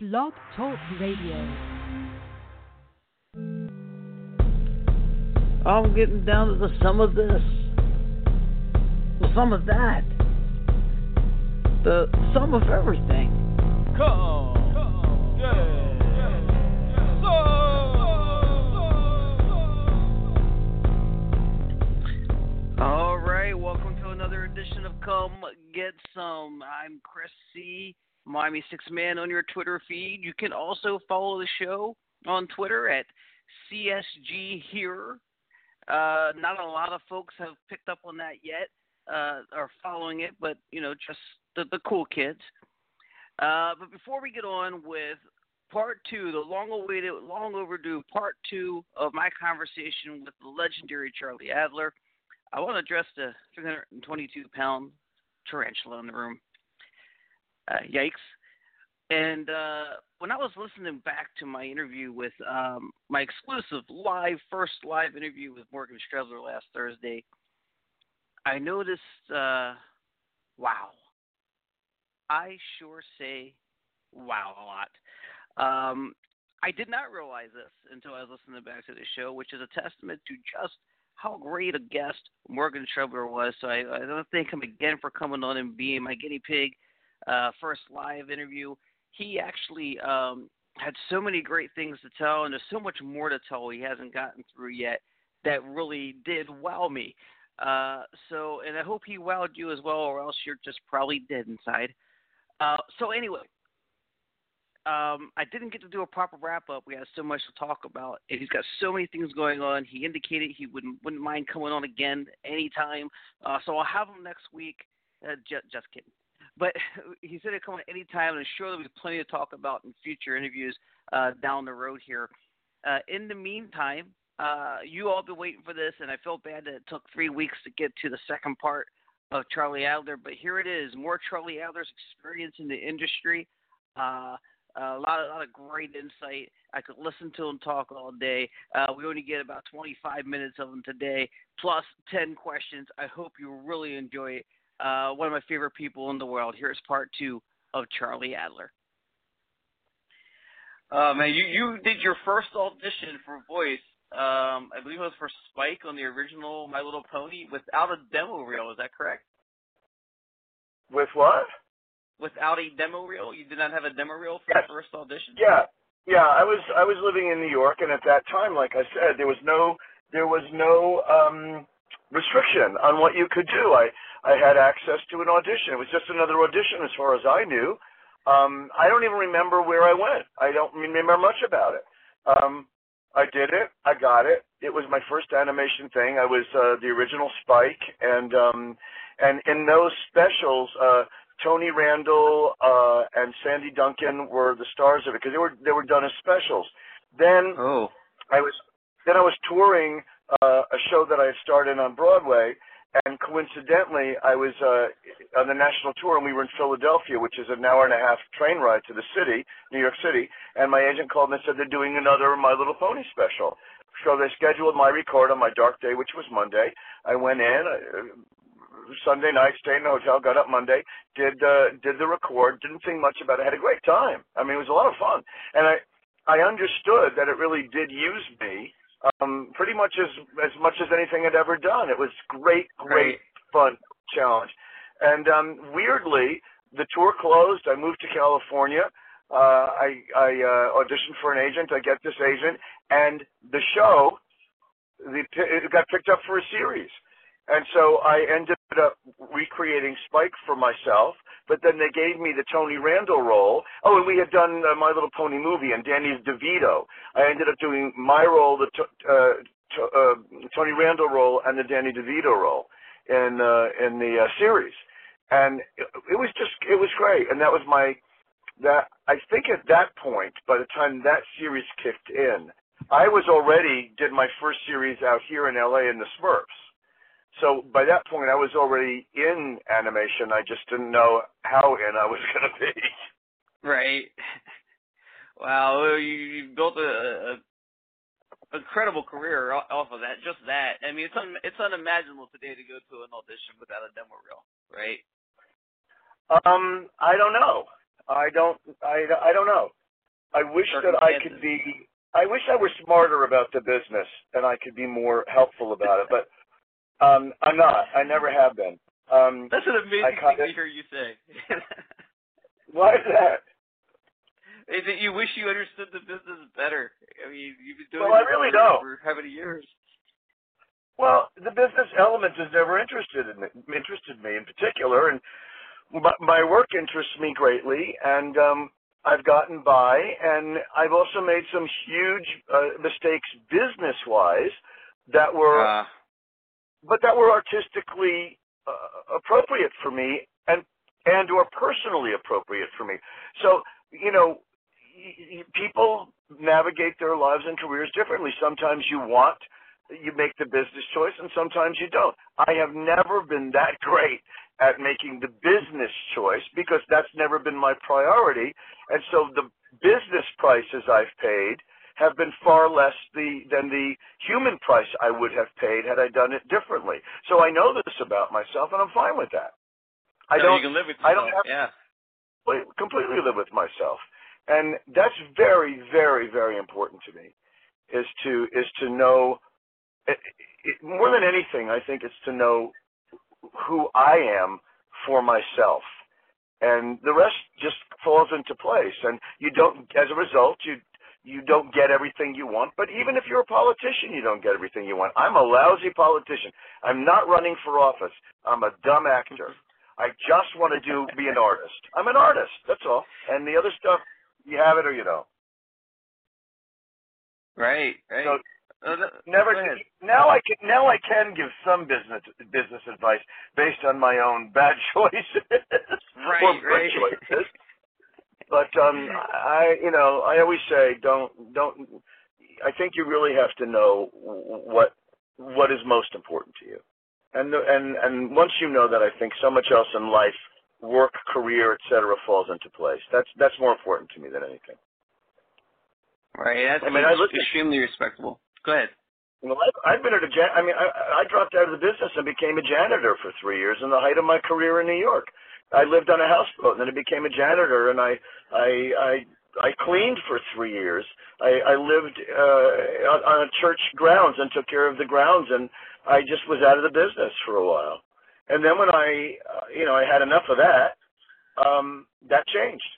Blog Talk Radio. I'm getting down to the sum of this, the sum of that, the sum of everything. Come, All right, welcome to another edition of Come Get Sum. I'm Chris C. Miami Six Man on your Twitter feed. You can also follow the show on Twitter at CSG Here. Uh, not a lot of folks have picked up on that yet, uh, are following it, but you know, just the, the cool kids. Uh, but before we get on with part two, the long-awaited, long overdue part two of my conversation with the legendary Charlie Adler, I want to address the 322-pound tarantula in the room. Uh, yikes. And uh, when I was listening back to my interview with um, my exclusive live, first live interview with Morgan Strebler last Thursday, I noticed, uh, wow. I sure say wow a lot. Um, I did not realize this until I was listening back to the show, which is a testament to just how great a guest Morgan Strebler was. So I, I don't thank him again for coming on and being my guinea pig uh, first live interview. He actually um, had so many great things to tell, and there's so much more to tell he hasn't gotten through yet that really did wow me. Uh, so, and I hope he wowed you as well, or else you're just probably dead inside. Uh, so, anyway, um, I didn't get to do a proper wrap up. We had so much to talk about, and he's got so many things going on. He indicated he wouldn't wouldn't mind coming on again anytime. Uh, so I'll have him next week. Uh, just, just kidding. But he said he'd come on anytime, and I'm sure there'll be plenty to talk about in future interviews uh, down the road here. Uh, in the meantime, uh, you all been waiting for this, and I felt bad that it took three weeks to get to the second part of Charlie Adler. But here it is, more Charlie Adler's experience in the industry. Uh, a lot, of, a lot of great insight. I could listen to him talk all day. Uh, we only get about 25 minutes of him today, plus 10 questions. I hope you really enjoy it. Uh, one of my favorite people in the world. Here's part two of Charlie Adler. Uh, man, you you did your first audition for voice. Um, I believe it was for Spike on the original My Little Pony without a demo reel. Is that correct? With what? Without a demo reel, you did not have a demo reel for Yes. the first audition. Yeah, yeah. I was I was living in New York, and at that time, like I said, there was no there was no um, restriction on what you could do. I I had access to an audition. It was just another audition, as far as I knew. Um, I don't even remember where I went. I don't remember much about it. Um, I did it. I got it. It was my first animation thing. I was uh, the original Spike, and um, and in those specials, uh, Tony Randall uh, and Sandy Duncan were the stars of it because they were they were done as specials. Then Oh. I was then I was touring uh, a show that I had started on Broadway, and coincidentally I was uh, on the national tour, and we were in Philadelphia, which is an hour and a half train ride to the city, New York City. And my agent called and said they're doing another My Little Pony special. So they scheduled my record on my dark day, which was Monday. I went in. Uh, Sunday night, stayed in the hotel, got up Monday, did uh, did the record, didn't think much about it, had a great time. I mean, it was a lot of fun, and I I understood that it really did use me um, pretty much as as much as anything I'd ever done. It was great, great fun challenge, and um, weirdly, the tour closed. I moved to California. Uh, I I uh, auditioned for an agent. I get this agent, and the show, the it got picked up for a series. And so I ended up recreating Spike for myself, but then they gave me the Tony Randall role. Oh, and we had done uh, My Little Pony movie and Danny DeVito. I ended up doing my role, the to, uh, to, uh, Tony Randall role, and the Danny DeVito role in uh, in the uh, series. And it, it was just it was great, and that was my that I think at that point, by the time that series kicked in, I was already did my first series out here in LA in the Smurfs. So by that point, I was already in animation. I just didn't know how in I was going to be. Right. Wow, you, you built a, a incredible career off of that. Just that. I mean, it's un, it's unimaginable today to go to an audition without a demo reel, right? Um, I don't know. I don't. I, I don't know. I wish that I could be. I wish I were smarter about the business and I could be more helpful about it, but um, I'm not. I never have been. Um, That's an amazing thing to hear you say. Why is that? Is that you wish you understood the business better? I mean, you've been doing well, it I really for, don't. for how many years? Well, the business element has never interested in me, interested me in particular, and my, my work interests me greatly, and um, I've gotten by, and I've also made some huge uh, mistakes business-wise that were, uh, but that were artistically uh, appropriate for me, and and or personally appropriate for me. So you know, y- y- people navigate their lives and careers differently. Sometimes you want, you make the business choice, and sometimes you don't. I have never been that great at making the business choice because that's never been my priority. And so the business prices I've paid have been far less the than the human price I would have paid had I done it differently. So I know this about myself, and I'm fine with that. I no, don't. You can live with I don't have. Yeah. Completely live with myself, and that's very, very, very important to me. Is to is to know. It, it, more than anything, I think it's to know who I am for myself. And the rest just falls into place. And you don't, as a result, you you don't get everything you want. But even if you're a politician, you don't get everything you want. I'm a lousy politician. I'm not running for office. I'm a dumb actor. I just want to do be an artist. I'm an artist. That's all. And the other stuff, you have it or you don't. Right. Right. So, uh, never. Now I can. Now I can give some business business advice based on my own bad choices right, or good right. choices. But um, I, you know, I always say, don't, don't. I think you really have to know what what is most important to you, and and and once you know that, I think so much else in life, work, career, etc., falls into place. That's that's more important to me than anything. Right. That's I mean, I look extremely respectable. Go ahead. Well, I've, I've been at a jan- I mean, I, I dropped out of the business and became a janitor for three years in the height of my career in New York. I lived on a houseboat, and then I became a janitor, and I I I, I cleaned for three years. I, I lived uh, on, on a church grounds and took care of the grounds, and I just was out of the business for a while. And then when I, uh, you know, I had enough of that, um, that changed.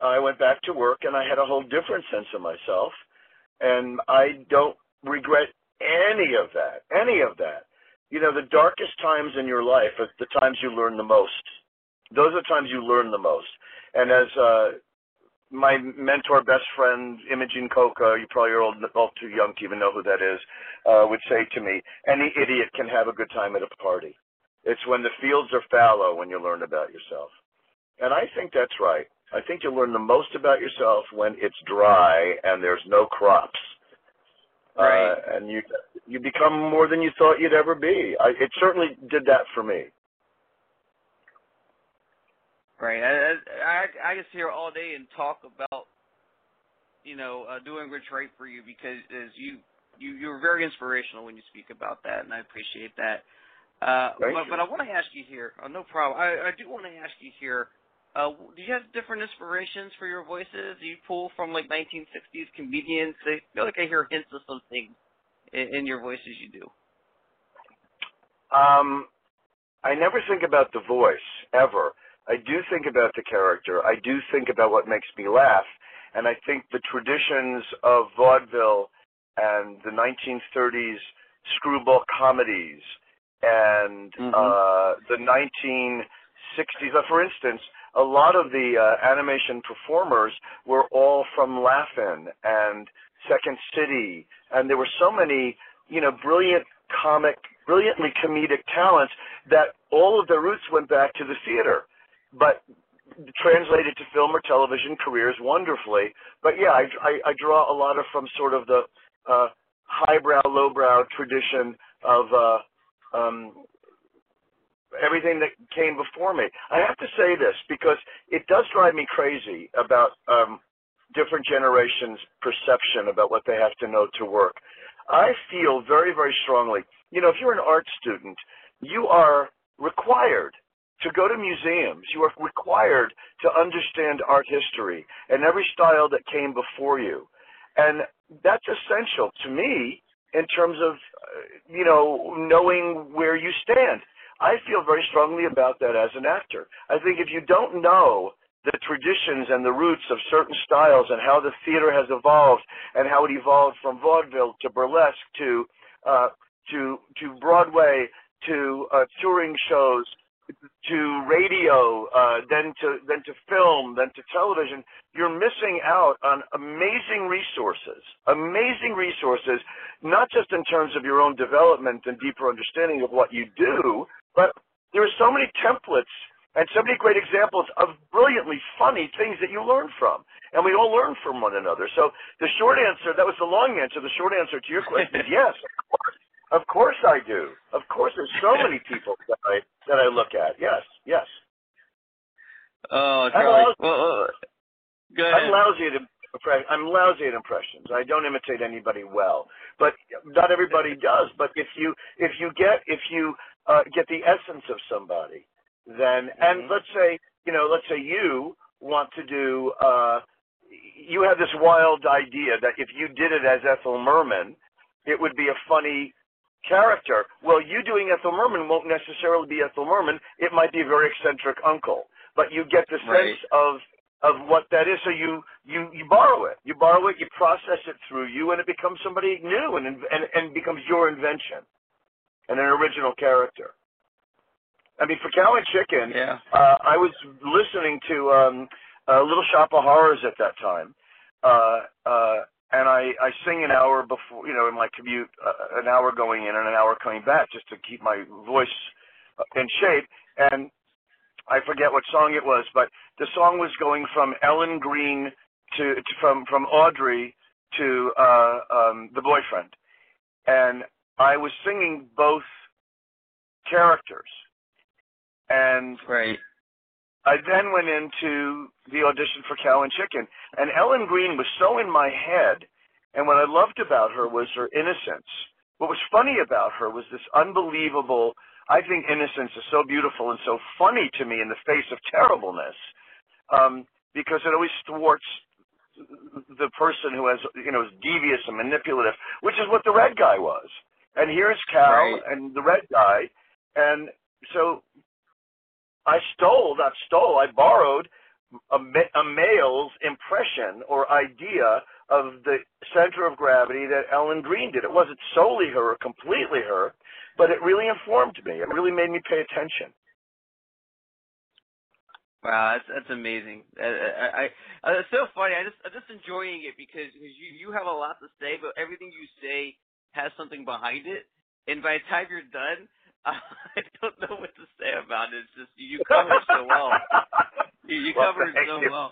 I went back to work, and I had a whole different sense of myself, and I don't regret any of that. Any of that. You know, the darkest times in your life are the times you learn the most those are the times you learn the most. And as uh, my mentor, best friend, Imogene Coca, you probably are all, all too young to even know who that is, uh, would say to me, any idiot can have a good time at a party. It's when the fields are fallow when you learn about yourself. And I think that's right. I think you learn the most about yourself when it's dry and there's no crops. Right. Uh, and you you become more than you thought you'd ever be. I, it certainly did that for me. Right. I, I I just hear all day and talk about, you know, uh, doing what's right for you because as you you you're very inspirational when you speak about that, and I appreciate that. Uh, Thank but you. but I want to ask you here. Oh, no problem. I I do want to ask you here. Uh, do you have different inspirations for your voices? Do you pull from like 1960s comedians? I feel like I hear hints of some things in, in your voices. You do. Um, I never think about the voice ever. I do think about the character. I do think about what makes me laugh. And I think the traditions of vaudeville and the 1930s screwball comedies and Mhm. uh, the 1960s, uh, for instance, a lot of the uh, animation performers were all from Laugh-In and Second City, and there were so many, you know, brilliant comic, brilliantly comedic talents that all of their roots went back to the theater but translated to film or television careers wonderfully. But yeah, I, I, I draw a lot of from sort of the uh, highbrow, lowbrow tradition of uh, um, everything that came before me. I have to say this because it does drive me crazy about um, different generations' perception about what they have to know to work. I feel very, very strongly, you know, if you're an art student, you are required to go to museums. You are required to understand art history and every style that came before you. And that's essential to me in terms of, uh, you know, knowing where you stand. I feel very strongly about that as an actor. I think if you don't know the traditions and the roots of certain styles and how the theater has evolved and how it evolved from vaudeville to burlesque to uh, to to Broadway to uh, touring shows to radio, uh, then to then to film, then to television, you're missing out on amazing resources. Amazing resources, not just in terms of your own development and deeper understanding of what you do, but there are so many templates and so many great examples of brilliantly funny things that you learn from. And we all learn from one another. So the short answer, that was the long answer. The short answer to your question is yes, of course. Of course I do. Of course, there's so many people that I that I look at. Yes, yes. Oh. Well, uh, go ahead. I'm lousy at I'm lousy at impressions. I don't imitate anybody well, but not everybody does. But if you if you get if you uh, get the essence of somebody, then mm-hmm. and let's say you know let's say you want to do uh, you have this wild idea that if you did it as Ethel Merman, it would be a funny character. Well, you doing Ethel Merman won't necessarily be Ethel Merman. It might be a very eccentric uncle, but you get the sense right. of of what that is. So you you you borrow it, you borrow it, you process it through you, and it becomes somebody new and and and becomes your invention and an original character. I mean, for Cow and Chicken, yeah. uh, I was listening to um, uh, Little Shop of Horrors at that time, uh, uh, and I, I sing an hour before, you know, in my commute, uh, an hour going in and an hour coming back just to keep my voice in shape. And I forget what song it was, but the song was going from Ellen Greene to, to from from Audrey to uh, um, the boyfriend, and I was singing both characters. And right. I then went into the audition for Cow and Chicken, and Ellen Greene was so in my head. And what I loved about her was her innocence. What was funny about her was this unbelievable. I think innocence is so beautiful and so funny to me in the face of terribleness, um, because it always thwarts the person who has, you know, is devious and manipulative, which is what the red guy was. And here's Cow right. and the red guy, and so I stole, not stole, I borrowed a, a male's impression or idea of the center of gravity that Ellen Greene did. It wasn't solely her or completely her, but it really informed me. It really made me pay attention. Wow, that's that's amazing. I, I, I it's so funny. I just I'm just enjoying it because because you you have a lot to say, but everything you say has something behind it. And by the time you're done, I don't know what to say about it. It's just you cover so well. You, you well, cover it so you. well.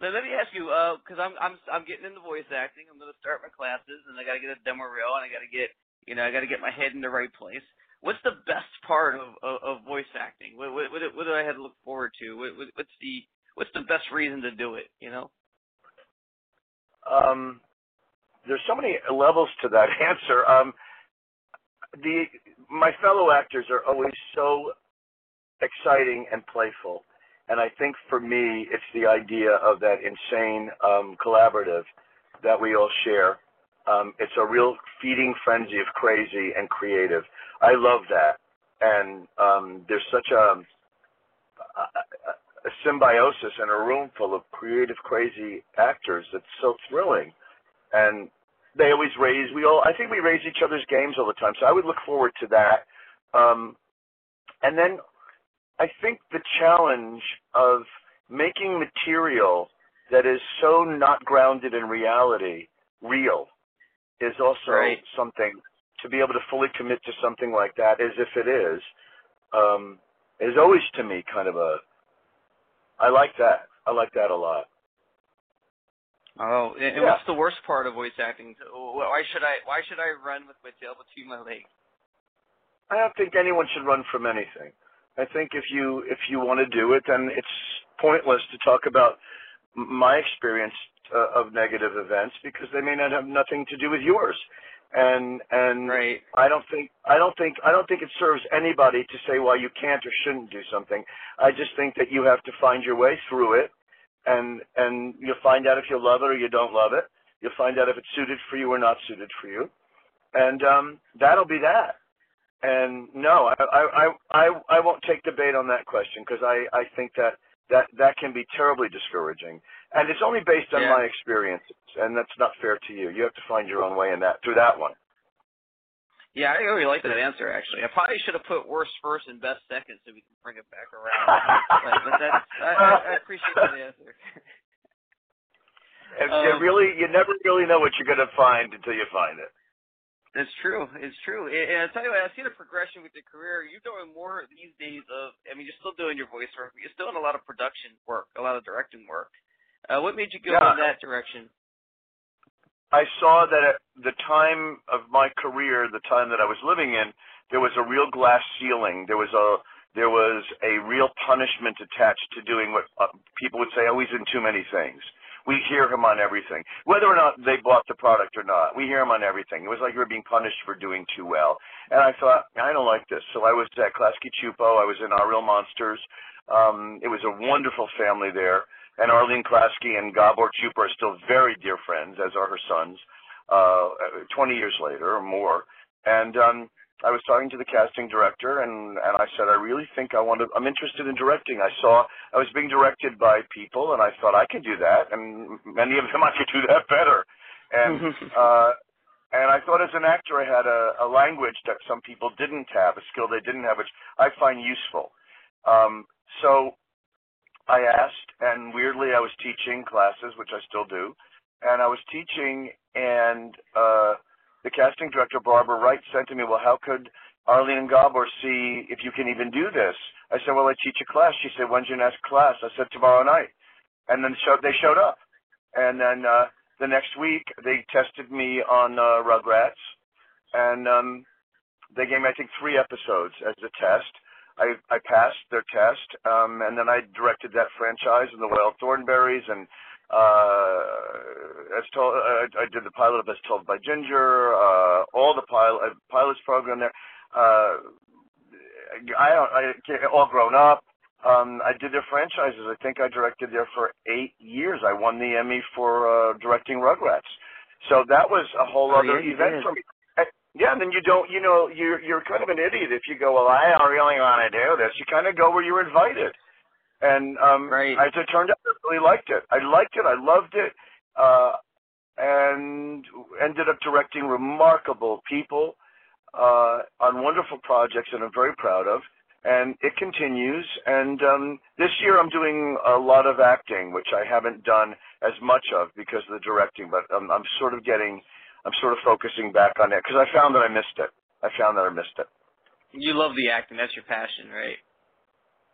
Now, let me ask you, because uh, I'm I'm I'm getting into voice acting. I'm going to start my classes, and I got to get a demo reel, and I got to get you know I got to get my head in the right place. What's the best part of of, of voice acting? What, what what what do I have to look forward to? What, what, what's the what's the best reason to do it? You know. Um, there's so many levels to that answer. Um, the my fellow actors are always so exciting and playful, and I think for me it's the idea of that insane um, collaborative that we all share. Um, it's a real feeding frenzy of crazy and creative. I love that, and um, there's such a, a, a symbiosis in a room full of creative, crazy actors. That's so thrilling, and they always raise we all I think we raise each other's games all the time. So I would look forward to that. Um, and then I think the challenge of making material that is so not grounded in reality real is also right. something to be able to fully commit to something like that as if it is um, is always to me kind of a I like that. I like that a lot. Oh, and, yeah. what's the worst part of voice acting? Why should I Why should I run with my tail between my legs? I don't think anyone should run from anything. I think if you if you want to do it, then it's pointless to talk about my experience uh, of negative events because they may not have nothing to do with yours. And and right. I don't think I don't think I don't think it serves anybody to say why you can't or shouldn't do something. I just think that you have to find your way through it, and and you'll find out if you love it or you don't love it. You'll find out if it's suited for you or not suited for you, and um, that'll be that. And no, I I I I won't take debate on that question because I I think that that that can be terribly discouraging, and it's only based on yeah. my experiences, and that's not fair to you. You have to find your own way in that through that one. Yeah, I really like that answer. Actually, I probably should have put worst first and best second so we can bring it back around. but, but that's I, I, appreciate that answer. It, um, it really, you never really know what you're going to find until you find it. It's true. It's true. And I tell you what, I see the progression with your career. You're doing more these days of, I mean, you're still doing your voice work, but you're still doing a lot of production work, a lot of directing work. Uh, what made you go yeah. in that direction? I saw that at the time of my career, the time that I was living in, there was a real glass ceiling. There was a there was a real punishment attached to doing what uh, people would say, oh, he's in too many things. We hear him on everything, whether or not they bought the product or not. We hear him on everything. It was like you were being punished for doing too well. And I thought, I don't like this. So I was at Klasky Csupo. I was in Our Real Monsters. Um, it was a wonderful family there. And Arlene Klasky and Gabor Csupo are still very dear friends, as are her sons, uh, 20 years later or more. And um, I was talking to the casting director, and and I said, I really think I want to. I'm interested in directing. I saw I was being directed by people, and I thought I could do that, and many of them I could do that better. And uh, and I thought as an actor, I had a, a language that some people didn't have, a skill they didn't have, which I find useful. Um, so I asked, and I was teaching classes, which I still do, and I was teaching, and uh, the casting director, Barbara Wright, said to me, well, how could Arlene and Gabor see if you can even do this? I said, well, I teach a class. She said, when's your next class? I said, tomorrow night. And then show, they showed up. And then uh, the next week, they tested me on uh, Rugrats. And um, they gave me, I think, three episodes as a test. I, I passed their test, um, and then I directed that franchise and the Wild Thornberrys and uh, as told, uh, I did the pilot of As Told by Ginger, uh, all the pilot uh, pilots program there. Uh, I don't, I all grown up. Um, I did their franchises. I think I directed there for eight years. I won the Emmy for uh, directing Rugrats. So that was a whole oh, other yeah, event for me. Yeah, and then you don't, you know, you're you're kind of an idiot if you go, well, I don't really want to do this. You kind of go where you're invited. And um, right. as it turned out, I really liked it. I liked it. I loved it. Uh, and ended up directing remarkable people uh, on wonderful projects that I'm very proud of. And it continues. And um, this year I'm doing a lot of acting, which I haven't done as much of because of the directing. But um, I'm sort of getting, I'm sort of focusing back on it because I found that I missed it. I found that I missed it. You love the acting. That's your passion, right?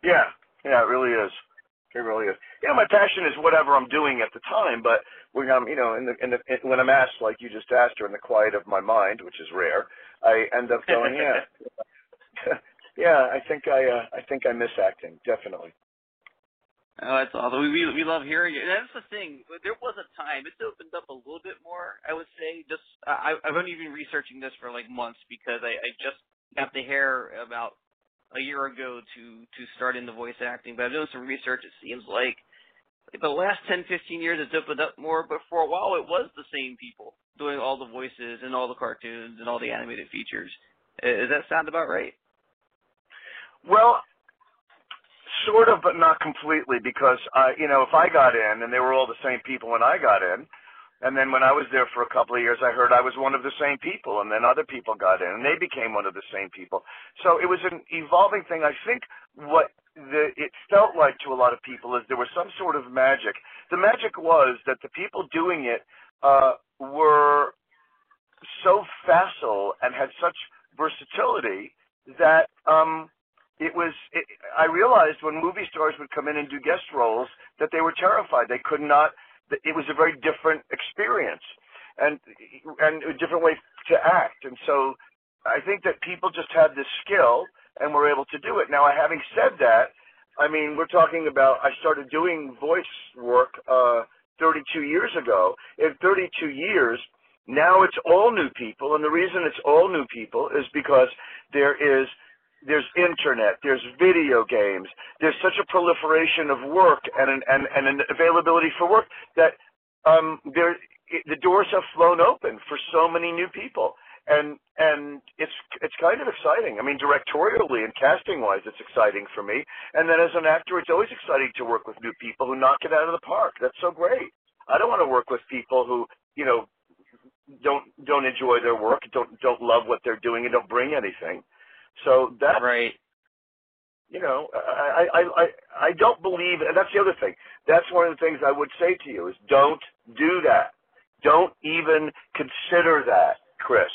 Yeah, yeah, it really is. It really is. Yeah, my passion is whatever I'm doing at the time, but when I'm, you know, in the, in the in, when I'm asked, like you just asked, or in the quiet of my mind, which is rare, I end up going, yeah, yeah. I think I, uh, I think I miss acting definitely. Oh, that's awesome. We, we love hearing it. That's the thing. There was a time it's opened up a little bit more. I would say just I I've only been researching this for like months because I I just got the hair about a year ago to to start into voice acting, but I've done some research. It seems like, the last 10, 15 years it's opened up more, but for a while it was the same people doing all the voices and all the cartoons and all the animated features. Does that sound about right? Well, sort of, but not completely, because I, you know, if I got in and they were all the same people when I got in, and then when I was there for a couple of years, I heard I was one of the same people, and then other people got in, and they became one of the same people. So it was an evolving thing. I think what the, it felt like to a lot of people is there was some sort of magic. The magic was that the people doing it uh, were so facile and had such versatility that um, it was. It, I realized when movie stars would come in and do guest roles that they were terrified. They could not it was a very different experience and and a different way to act. And so I think that people just had this skill and were able to do it. Now, having said that, I mean, we're talking about I started doing voice work uh, 32 years ago. In 32 years, now it's all new people, and the reason it's all new people is because there is there's internet, there's video games, there's such a proliferation of work and an, and, and an availability for work that um, there the doors have flown open for so many new people and and it's it's kind of exciting. I mean, directorially and casting wise, it's exciting for me. And then as an actor, it's always exciting to work with new people who knock it out of the park. That's so great. I don't want to work with people who you know don't don't enjoy their work, don't don't love what they're doing, and don't bring anything. So that right. You know, I I I I don't believe, and that's the other thing. That's one of the things I would say to you is don't do that. Don't even consider that, Chris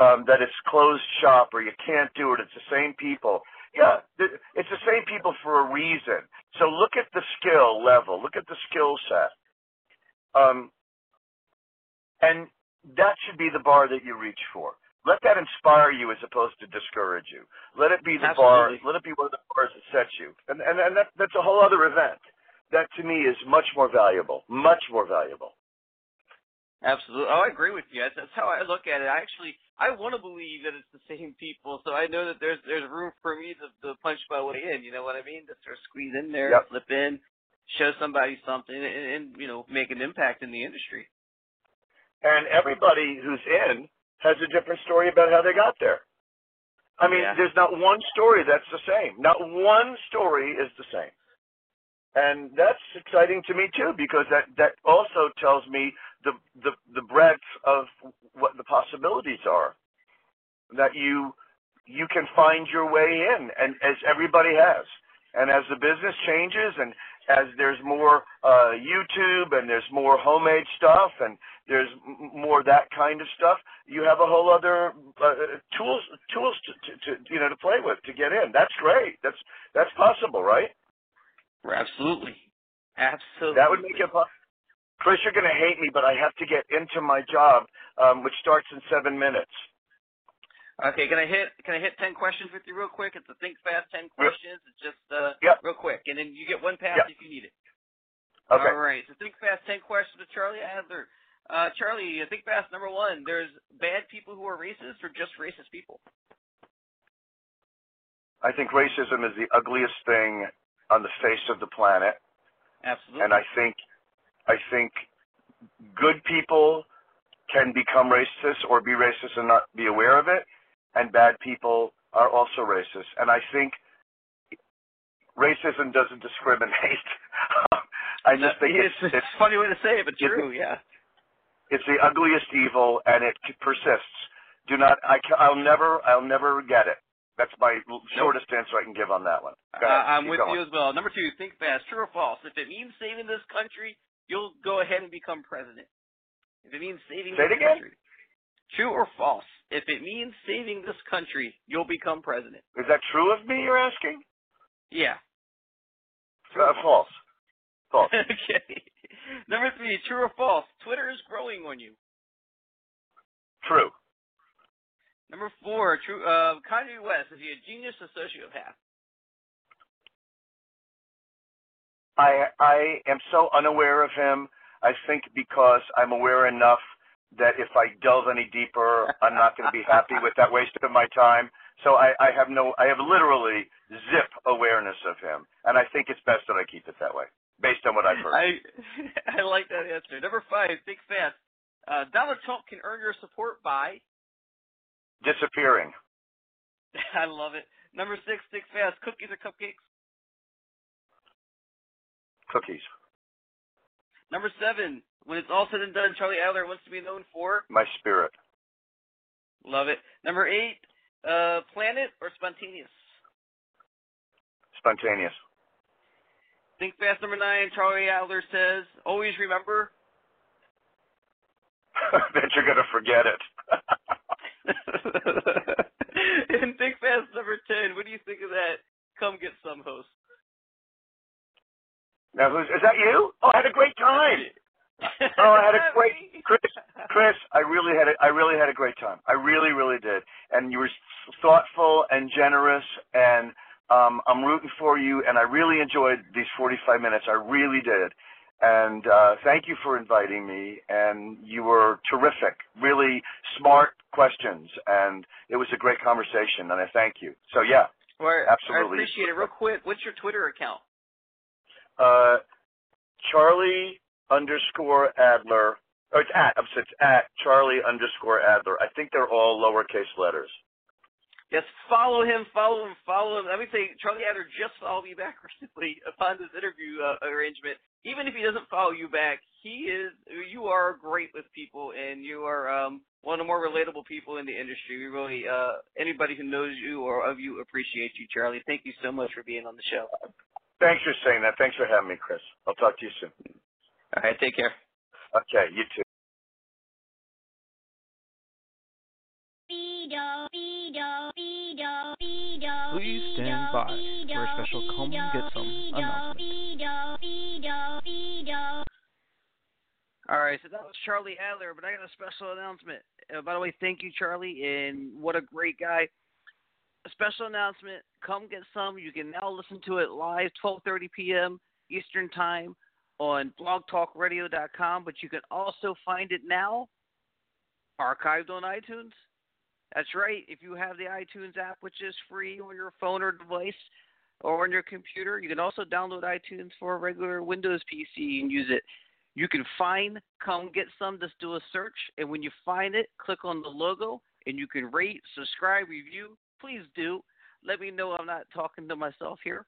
um, that it's closed shop or you can't do it. It's the same people. Yeah, it's the same people for a reason. So look at the skill level. Look at the skill set. Um, and that should be the bar that you reach for. Let that inspire you as opposed to discourage you. Let it be the Absolutely. bar. Let it be one of the bars that sets you. And and, and that, that's a whole other event. That to me is much more valuable. Much more valuable. Absolutely. Oh, I agree with you. That's, that's how I look at it. I actually I want to believe that it's the same people, so I know that there's there's room for me to, to punch my way in. You know what I mean? To sort of squeeze in there, yep. slip in, show somebody something, and, and you know make an impact in the industry. And everybody who's in has a different story about how they got there. I mean, yeah. there's not one story that's the same. Not one story is the same. And that's exciting to me too, because that, that also tells me the, the, the breadth of what the possibilities are. That you, you can find your way in, and as everybody has. And as the business changes and as there's more uh, YouTube and there's more homemade stuff and there's more that kind of stuff, you have a whole other uh, tools tools to, to, to you know to play with to get in. That's great. That's that's possible, right? Absolutely. Absolutely. That would make it possible. Chris, you're going to hate me, but I have to get into my job, um, which starts in seven minutes. Okay, can I hit can I hit ten questions with you real quick? It's a think fast ten questions. It's just uh yep. real quick, and then you get one pass yep. if you need it. Okay. All right. So think fast ten questions with Charlie Adler. Uh, Charlie, think fast. Number one, there's bad people who are racist or just racist people. I think racism is the ugliest thing on the face of the planet. Absolutely. And I think I think good people can become racist or be racist and not be aware of it, and bad people are also racist. And I think racism doesn't discriminate. I just think it's, it's, it's, a funny way to say it, but true. Yeah. It's the ugliest evil, and it persists. Do not. I. I'll never. I'll never get it. That's my shortest answer I can give on that one. I'm with going. you as well. Number two, think fast. True or false? If it means saving this country, you'll go ahead and become president. If it means saving Say this again? country. True or false? If it means saving this country, you'll become president. Is that true of me, you're asking? Yeah. Uh, false. False. okay. Number three, true or false? Twitter is growing on you. True. Number four, true. Uh, Kanye West is he a genius or sociopath? I I am so unaware of him. I think because I'm aware enough that if I delve any deeper, I'm not going to be happy with that waste of my time. So I, I have no, I have literally zip awareness of him, and I think it's best that I keep it that way, based on what I've heard. I I like that answer. Number five, think fast. Uh, Donald Trump can earn your support by disappearing. I love it. Number six, think fast. Cookies or cupcakes? Cookies. Number seven, when it's all said and done, Charlie Adler wants to be known for my spirit. Love it. Number eight, uh, planet or spontaneous? Spontaneous. Think fast. Number nine, Charlie Adler says, always remember. that you're gonna forget it. and Think Fast number 10, what do you think of that? Come get some host. Now, who's, is that you? Oh, I had a great time. oh, I had a great Chris. Chris, I really had a, I really had a great time. I really, really did. And you were thoughtful and generous, and um, I'm rooting for you. And I really enjoyed these 45 minutes. I really did. And uh, thank you for inviting me. And you were terrific. Really smart questions, and it was a great conversation. And I thank you. So yeah, well, absolutely. I appreciate it. Real quick, what's your Twitter account? Uh, Charlie underscore Adler. Oh, it's at. It's at Charlie underscore Adler. I think they're all lowercase letters. Yes, follow him, follow him, follow him. Let me say, Charlie Adler just followed me back recently upon this interview uh, arrangement. Even if he doesn't follow you back, he is. You are great with people, and you are um, one of the more relatable people in the industry. We really, uh, anybody who knows you or of you appreciates you, Charlie. Thank you so much for being on the show. Thanks for saying that. Thanks for having me, Chris. I'll talk to you soon. All right, take care. Okay, you too. For a special Come Get Sum announcement. All right, so that was Charlie Adler, but I got a special announcement. Uh, by the way, thank you, Charlie, and what a great guy. A special announcement: Come Get Sum. You can now listen to it live, 12:30 p.m. Eastern Time on BlogTalkRadio.com, but you can also find it now archived on iTunes. That's right. If you have the iTunes app, which is free on your phone or device or on your computer, you can also download iTunes for a regular Windows PC and use it. You can find Come Get Sum, just do a search, and when you find it, click on the logo, and you can rate, subscribe, review. Please do. Let me know I'm not talking to myself here.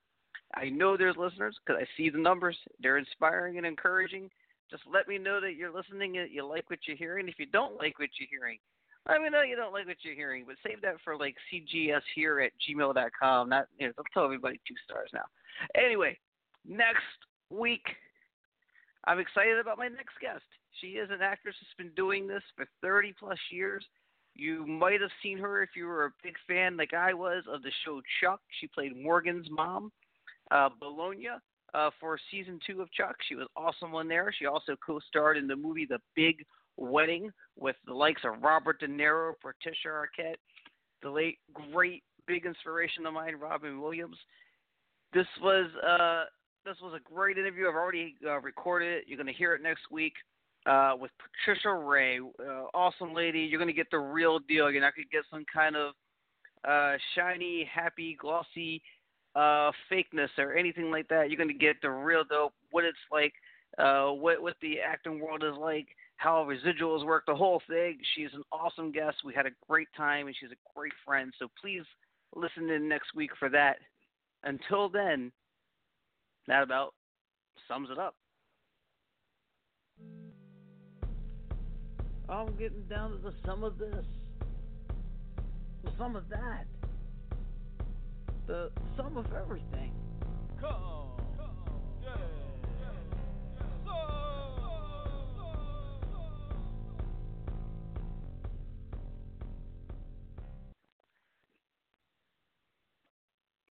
I know there's listeners because I see the numbers. They're inspiring and encouraging. Just let me know that you're listening and you like what you're hearing. If you don't like what you're hearing, let me know you don't like what you're hearing, but save that for like cgs here at gmail.com. Not, you know, don't tell everybody two stars now. Anyway, next week, I'm excited about my next guest. She is an actress that's been doing this for 30 plus years. You might have seen her if you were a big fan, like I was, of the show Chuck. She played Morgan's mom, uh, Bolonia, uh, for season two of Chuck. She was awesome on there. She also co starred in the movie The Big Wedding with the likes of Robert De Niro, Patricia Arquette, the late great big inspiration of mine, Robin Williams. This was uh, this was a great interview. I've already uh, recorded it. You're going to hear it next week uh, with Patricia Rae. Uh, awesome lady. You're going to get the real deal. You're not going to get some kind of uh, shiny, happy, glossy uh, fakeness or anything like that. You're going to get the real dope. What it's like. What what the acting world is like how residuals work, the whole thing. She's an awesome guest. We had a great time, and she's a great friend. So please listen in next week for that. Until then, that about sums it up. I'm getting down to the sum of this, the sum of that, the sum of everything. Come, Come. Yeah. Yeah. Yeah.